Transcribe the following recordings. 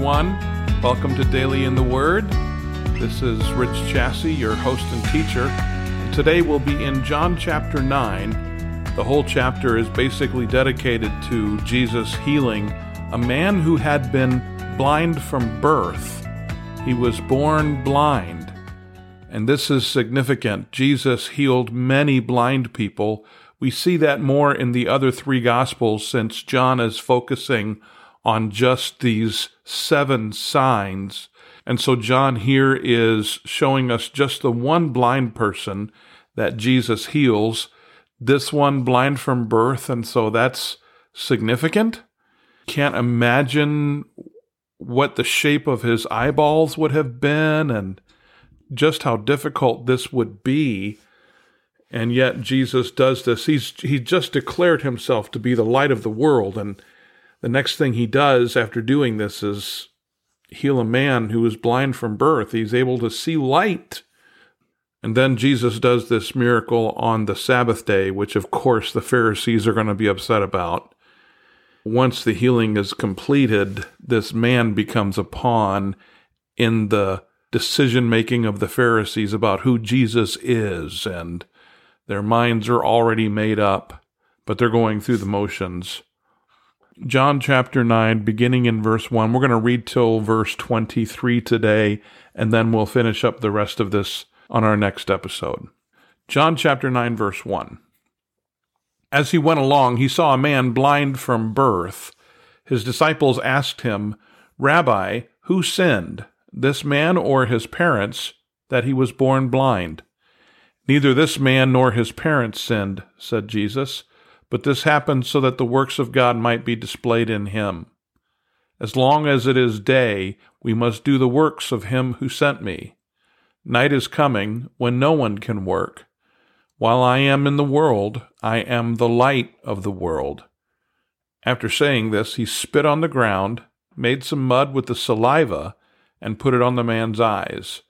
everyone. Welcome to Daily in the Word. This is Rich Chassie, your host and teacher. And today we'll be in John chapter 9. The whole chapter is basically dedicated to Jesus healing a man who had been blind from birth. He was born blind. And this is significant. Jesus healed many blind people. We see that more in the other three Gospels since John is focusing on just these seven signs. And so John here is showing us just the one blind person that Jesus heals, this one blind from birth. And so that's significant. Can't imagine what the shape of his eyeballs would have been and just how difficult this would be. And yet Jesus does this. He's he just declared himself to be the light of the world and the next thing he does after doing this is heal a man who was blind from birth. He's able to see light. And then Jesus does this miracle on the Sabbath day, which of course the Pharisees are going to be upset about. Once the healing is completed, this man becomes a pawn in the decision making of the Pharisees about who Jesus is, and their minds are already made up, but they're going through the motions. John chapter 9, beginning in verse 1. We're going to read till verse 23 today, and then we'll finish up the rest of this on our next episode. John chapter 9, verse 1. As he went along, he saw a man blind from birth. His disciples asked him, Rabbi, who sinned, this man or his parents, that he was born blind? Neither this man nor his parents sinned, said Jesus but this happened so that the works of God might be displayed in him. As long as it is day, we must do the works of him who sent me. Night is coming when no one can work. While I am in the world, I am the light of the world. After saying this, he spit on the ground, made some mud with the saliva, and put it on the man's eyes.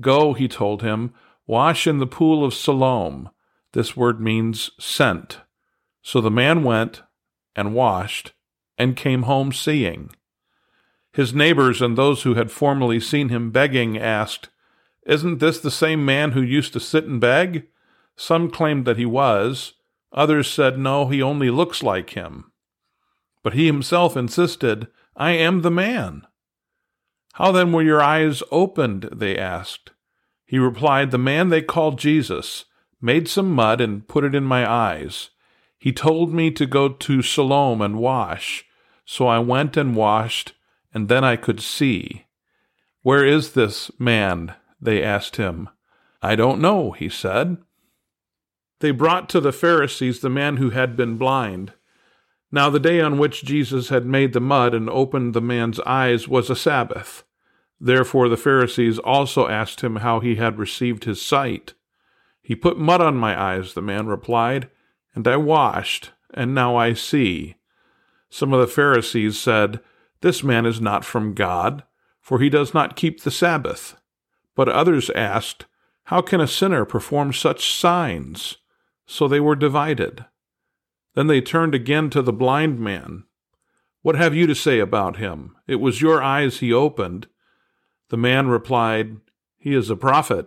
Go, he told him, wash in the pool of Siloam. This word means sent. So the man went and washed and came home seeing. His neighbors and those who had formerly seen him begging asked, Isn't this the same man who used to sit and beg? Some claimed that he was. Others said, No, he only looks like him. But he himself insisted, I am the man. How then were your eyes opened? They asked. He replied, The man they called Jesus made some mud and put it in my eyes. He told me to go to Siloam and wash. So I went and washed, and then I could see. Where is this man? They asked him. I don't know, he said. They brought to the Pharisees the man who had been blind. Now the day on which Jesus had made the mud and opened the man's eyes was a Sabbath. Therefore the Pharisees also asked him how he had received his sight. He put mud on my eyes, the man replied and I washed, and now I see. Some of the Pharisees said, This man is not from God, for he does not keep the Sabbath. But others asked, How can a sinner perform such signs? So they were divided. Then they turned again to the blind man. What have you to say about him? It was your eyes he opened. The man replied, He is a prophet.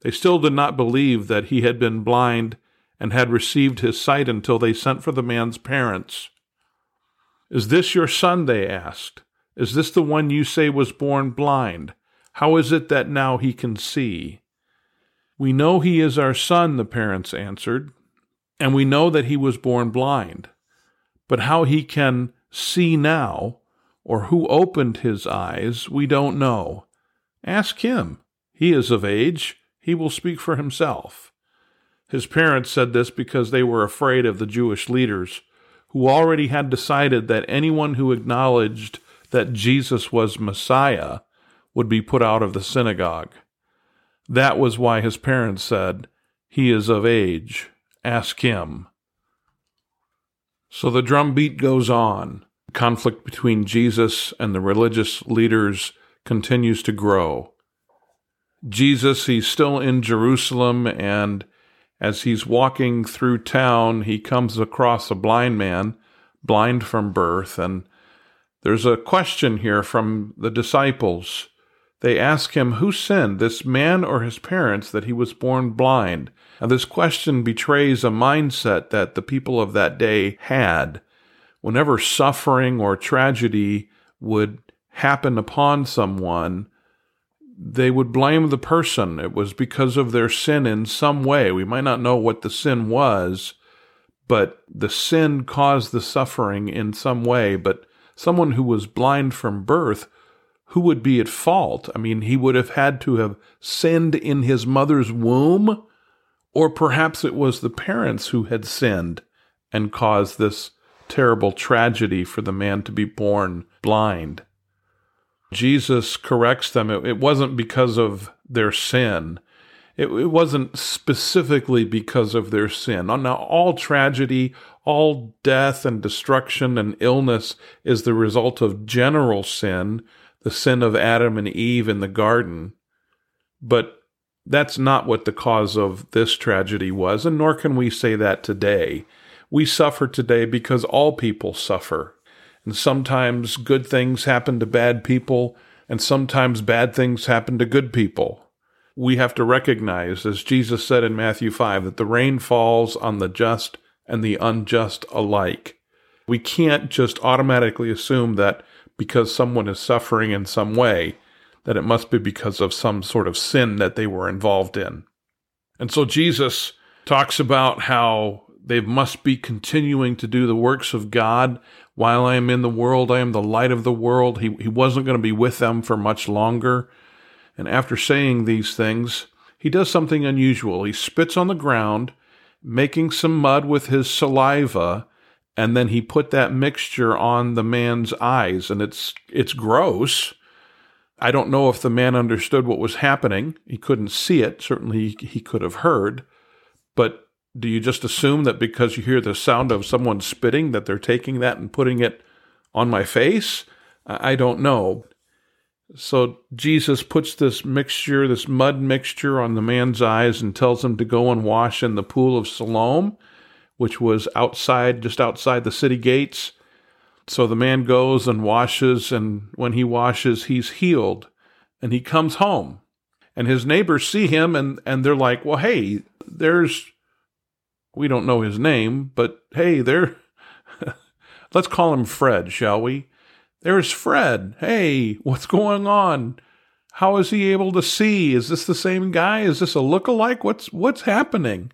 They still did not believe that he had been blind and had received his sight until they sent for the man's parents. Is this your son? They asked. Is this the one you say was born blind? How is it that now he can see? We know he is our son, the parents answered, and we know that he was born blind. But how he can see now, or who opened his eyes, we don't know. Ask him. He is of age. He will speak for himself. His parents said this because they were afraid of the Jewish leaders, who already had decided that anyone who acknowledged that Jesus was Messiah would be put out of the synagogue. That was why his parents said, He is of age. Ask him. So the drumbeat goes on. Conflict between Jesus and the religious leaders continues to grow. Jesus, he's still in Jerusalem and as he's walking through town, he comes across a blind man, blind from birth, and There's a question here from the disciples. They ask him, Who sinned, this man or his parents, that he was born blind? And this question betrays a mindset that the people of that day had. Whenever suffering or tragedy would happen upon someone, they would blame the person. It was because of their sin in some way. We might not know what the sin was, but the sin caused the suffering in some way. But someone who was blind from birth, who would be at fault? I mean, he would have had to have sinned in his mother's womb, or perhaps it was the parents who had sinned and caused this terrible tragedy for the man to be born blind. Jesus corrects them. It, it wasn't because of their sin. It, it wasn't specifically because of their sin. Now, all tragedy, all death and destruction and illness is the result of general sin, the sin of Adam and Eve in the garden. But that's not what the cause of this tragedy was, and nor can we say that today. We suffer today because all people suffer. And sometimes good things happen to bad people, and sometimes bad things happen to good people. We have to recognize, as Jesus said in Matthew 5, that the rain falls on the just and the unjust alike. We can't just automatically assume that because someone is suffering in some way, that it must be because of some sort of sin that they were involved in. And so Jesus talks about how they must be continuing to do the works of God while I am in the world. I am the light of the world. He, he wasn't going to be with them for much longer. And after saying these things, he does something unusual. He spits on the ground, making some mud with his saliva, and then he put that mixture on the man's eyes. And it's, it's gross. I don't know if the man understood what was happening. He couldn't see it. Certainly he could have heard. But do you just assume that because you hear the sound of someone spitting that they're taking that and putting it on my face? I don't know. So Jesus puts this mixture, this mud mixture on the man's eyes and tells him to go and wash in the pool of Siloam, which was outside, just outside the city gates. So the man goes and washes, and when he washes, he's healed. And he comes home. And his neighbors see him and, and they're like, Well, hey, there's we don't know his name, but hey, there. Let's call him Fred, shall we? There's Fred. Hey, what's going on? How is he able to see? Is this the same guy? Is this a look-alike? What's what's happening?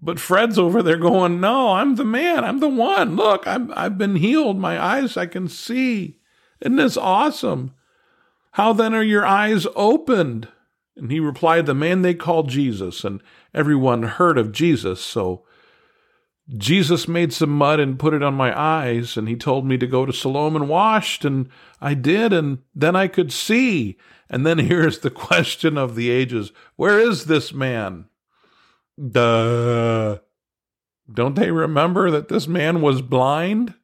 But Fred's over there going, "No, I'm the man. I'm the one. Look, I'm I've been healed. My eyes I can see. Isn't this awesome? How then are your eyes opened?" And he replied, The man they called Jesus. And everyone heard of Jesus. So Jesus made some mud and put it on my eyes. And he told me to go to Siloam and washed. And I did. And then I could see. And then here's the question of the ages Where is this man? Duh. Don't they remember that this man was blind?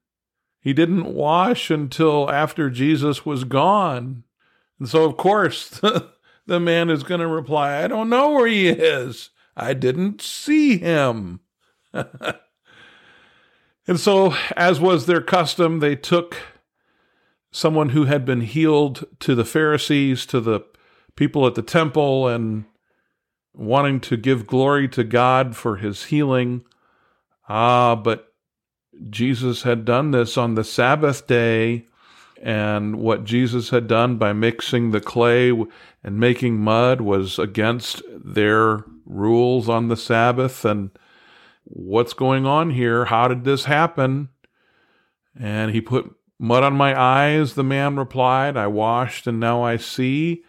He didn't wash until after Jesus was gone. And so, of course, the man is going to reply, I don't know where he is. I didn't see him. and so, as was their custom, they took someone who had been healed to the Pharisees, to the people at the temple, and wanting to give glory to God for his healing. Ah, but Jesus had done this on the Sabbath day and what Jesus had done by mixing the clay and making mud was against their rules on the Sabbath. And what's going on here? How did this happen? And he put mud on my eyes, the man replied. I washed and now I see.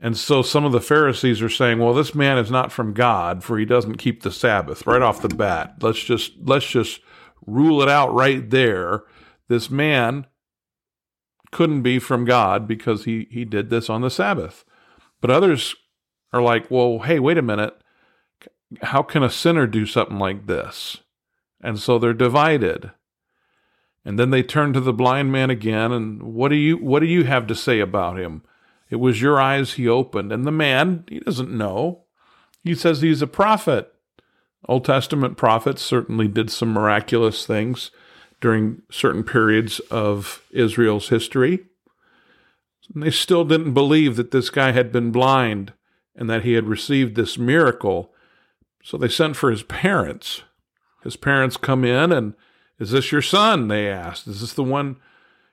And so some of the Pharisees are saying, well, this man is not from God, for he doesn't keep the Sabbath right off the bat. Let's just let's just rule it out right there. This man couldn't be from God because he, he did this on the Sabbath. But others are like, well, hey, wait a minute. How can a sinner do something like this? And so they're divided. And then they turn to the blind man again, and what do you what do you have to say about him? It was your eyes he opened. And the man, he doesn't know. He says he's a prophet. Old Testament prophets certainly did some miraculous things during certain periods of Israel's history. And they still didn't believe that this guy had been blind and that he had received this miracle. So they sent for his parents. His parents come in and, Is this your son? They asked. Is this the one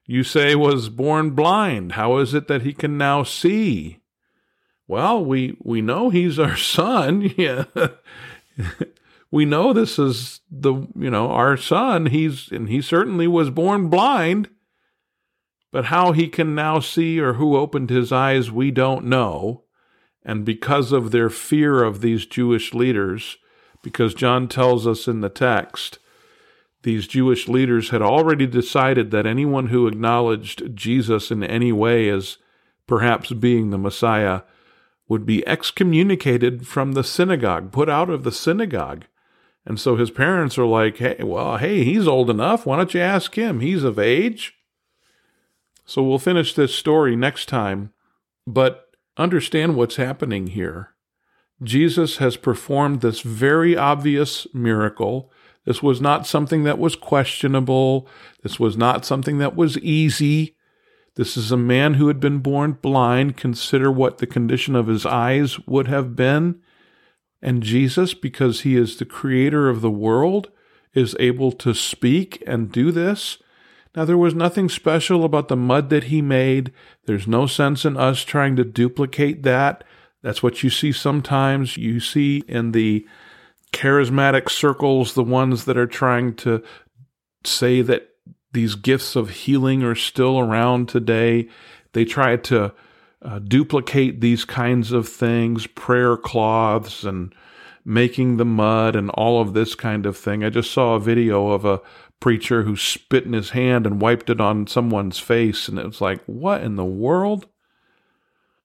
you say was born blind? How is it that he can now see? Well, we, we know he's our son. Yeah. We know this is the, you know, our son. He's, and he certainly was born blind. But how he can now see or who opened his eyes, we don't know. And because of their fear of these Jewish leaders, because John tells us in the text, these Jewish leaders had already decided that anyone who acknowledged Jesus in any way as perhaps being the Messiah would be excommunicated from the synagogue, put out of the synagogue. And so his parents are like, hey, well, hey, he's old enough. Why don't you ask him? He's of age. So we'll finish this story next time, but understand what's happening here. Jesus has performed this very obvious miracle. This was not something that was questionable. This was not something that was easy. This is a man who had been born blind. Consider what the condition of his eyes would have been. And Jesus, because he is the creator of the world, is able to speak and do this. Now, there was nothing special about the mud that he made. There's no sense in us trying to duplicate that. That's what you see sometimes. You see in the charismatic circles, the ones that are trying to say that these gifts of healing are still around today. They try to uh, duplicate these kinds of things, prayer cloths and making the mud and all of this kind of thing. I just saw a video of a preacher who spit in his hand and wiped it on someone's face. And it was like, what in the world?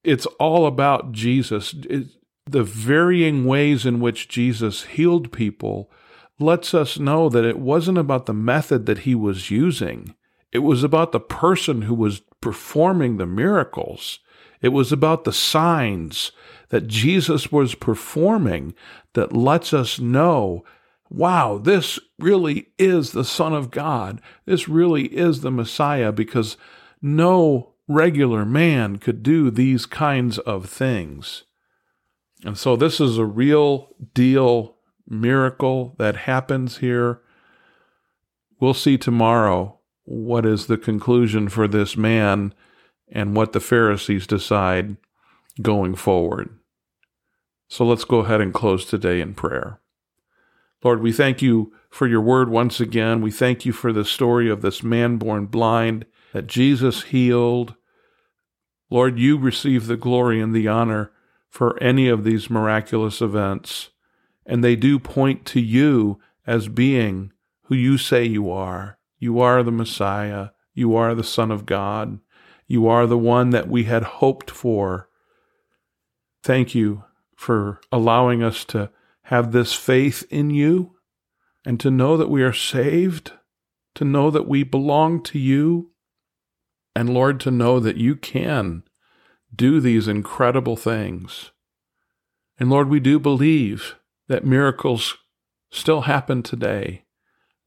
It's all about Jesus. It, the varying ways in which Jesus healed people lets us know that it wasn't about the method that he was using. It was about the person who was performing the miracles. It was about the signs that Jesus was performing that lets us know wow, this really is the Son of God. This really is the Messiah because no regular man could do these kinds of things. And so this is a real deal miracle that happens here. We'll see tomorrow what is the conclusion for this man and what the Pharisees decide going forward. So let's go ahead and close today in prayer. Lord, we thank you for your word once again. We thank you for the story of this man born blind that Jesus healed. Lord, you receive the glory and the honor for any of these miraculous events, and they do point to you as being who you say you are. You are the Messiah. You are the Son of God. You are the one that we had hoped for. Thank you for allowing us to have this faith in you and to know that we are saved, to know that we belong to you, and Lord, to know that you can do these incredible things. And Lord, we do believe that miracles still happen today,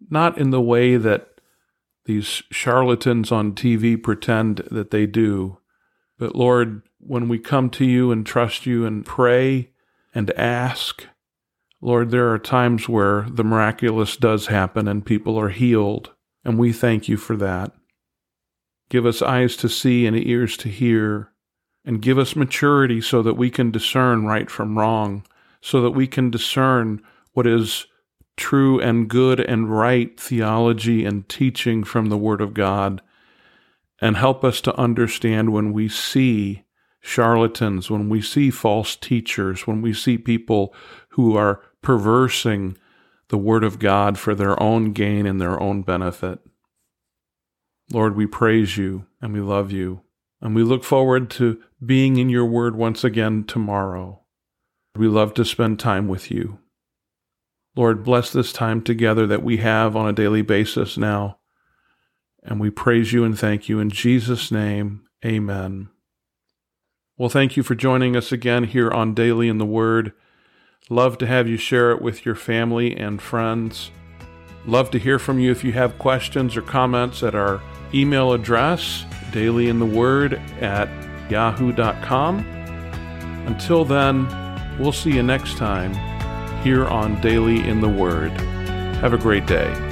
not in the way that these charlatans on TV pretend that they do, but Lord, when we come to you and trust you and pray and ask, Lord, there are times where the miraculous does happen and people are healed, and we thank you for that. Give us eyes to see and ears to hear, and give us maturity so that we can discern right from wrong, so that we can discern what is true and good and right theology and teaching from the Word of God, and help us to understand when we see charlatans, when we see false teachers, when we see people who are perversing the Word of God for their own gain and their own benefit. Lord, we praise you and we love you, and we look forward to being in your Word once again tomorrow. We love to spend time with you. Lord, bless this time together that we have on a daily basis now. And we praise you and thank you. In Jesus' name, amen. Well, thank you for joining us again here on Daily in the Word. Love to have you share it with your family and friends. Love to hear from you if you have questions or comments at our email address, dailyintheword at yahoo.com. Until then, we'll see you next time here on Daily in the Word. Have a great day.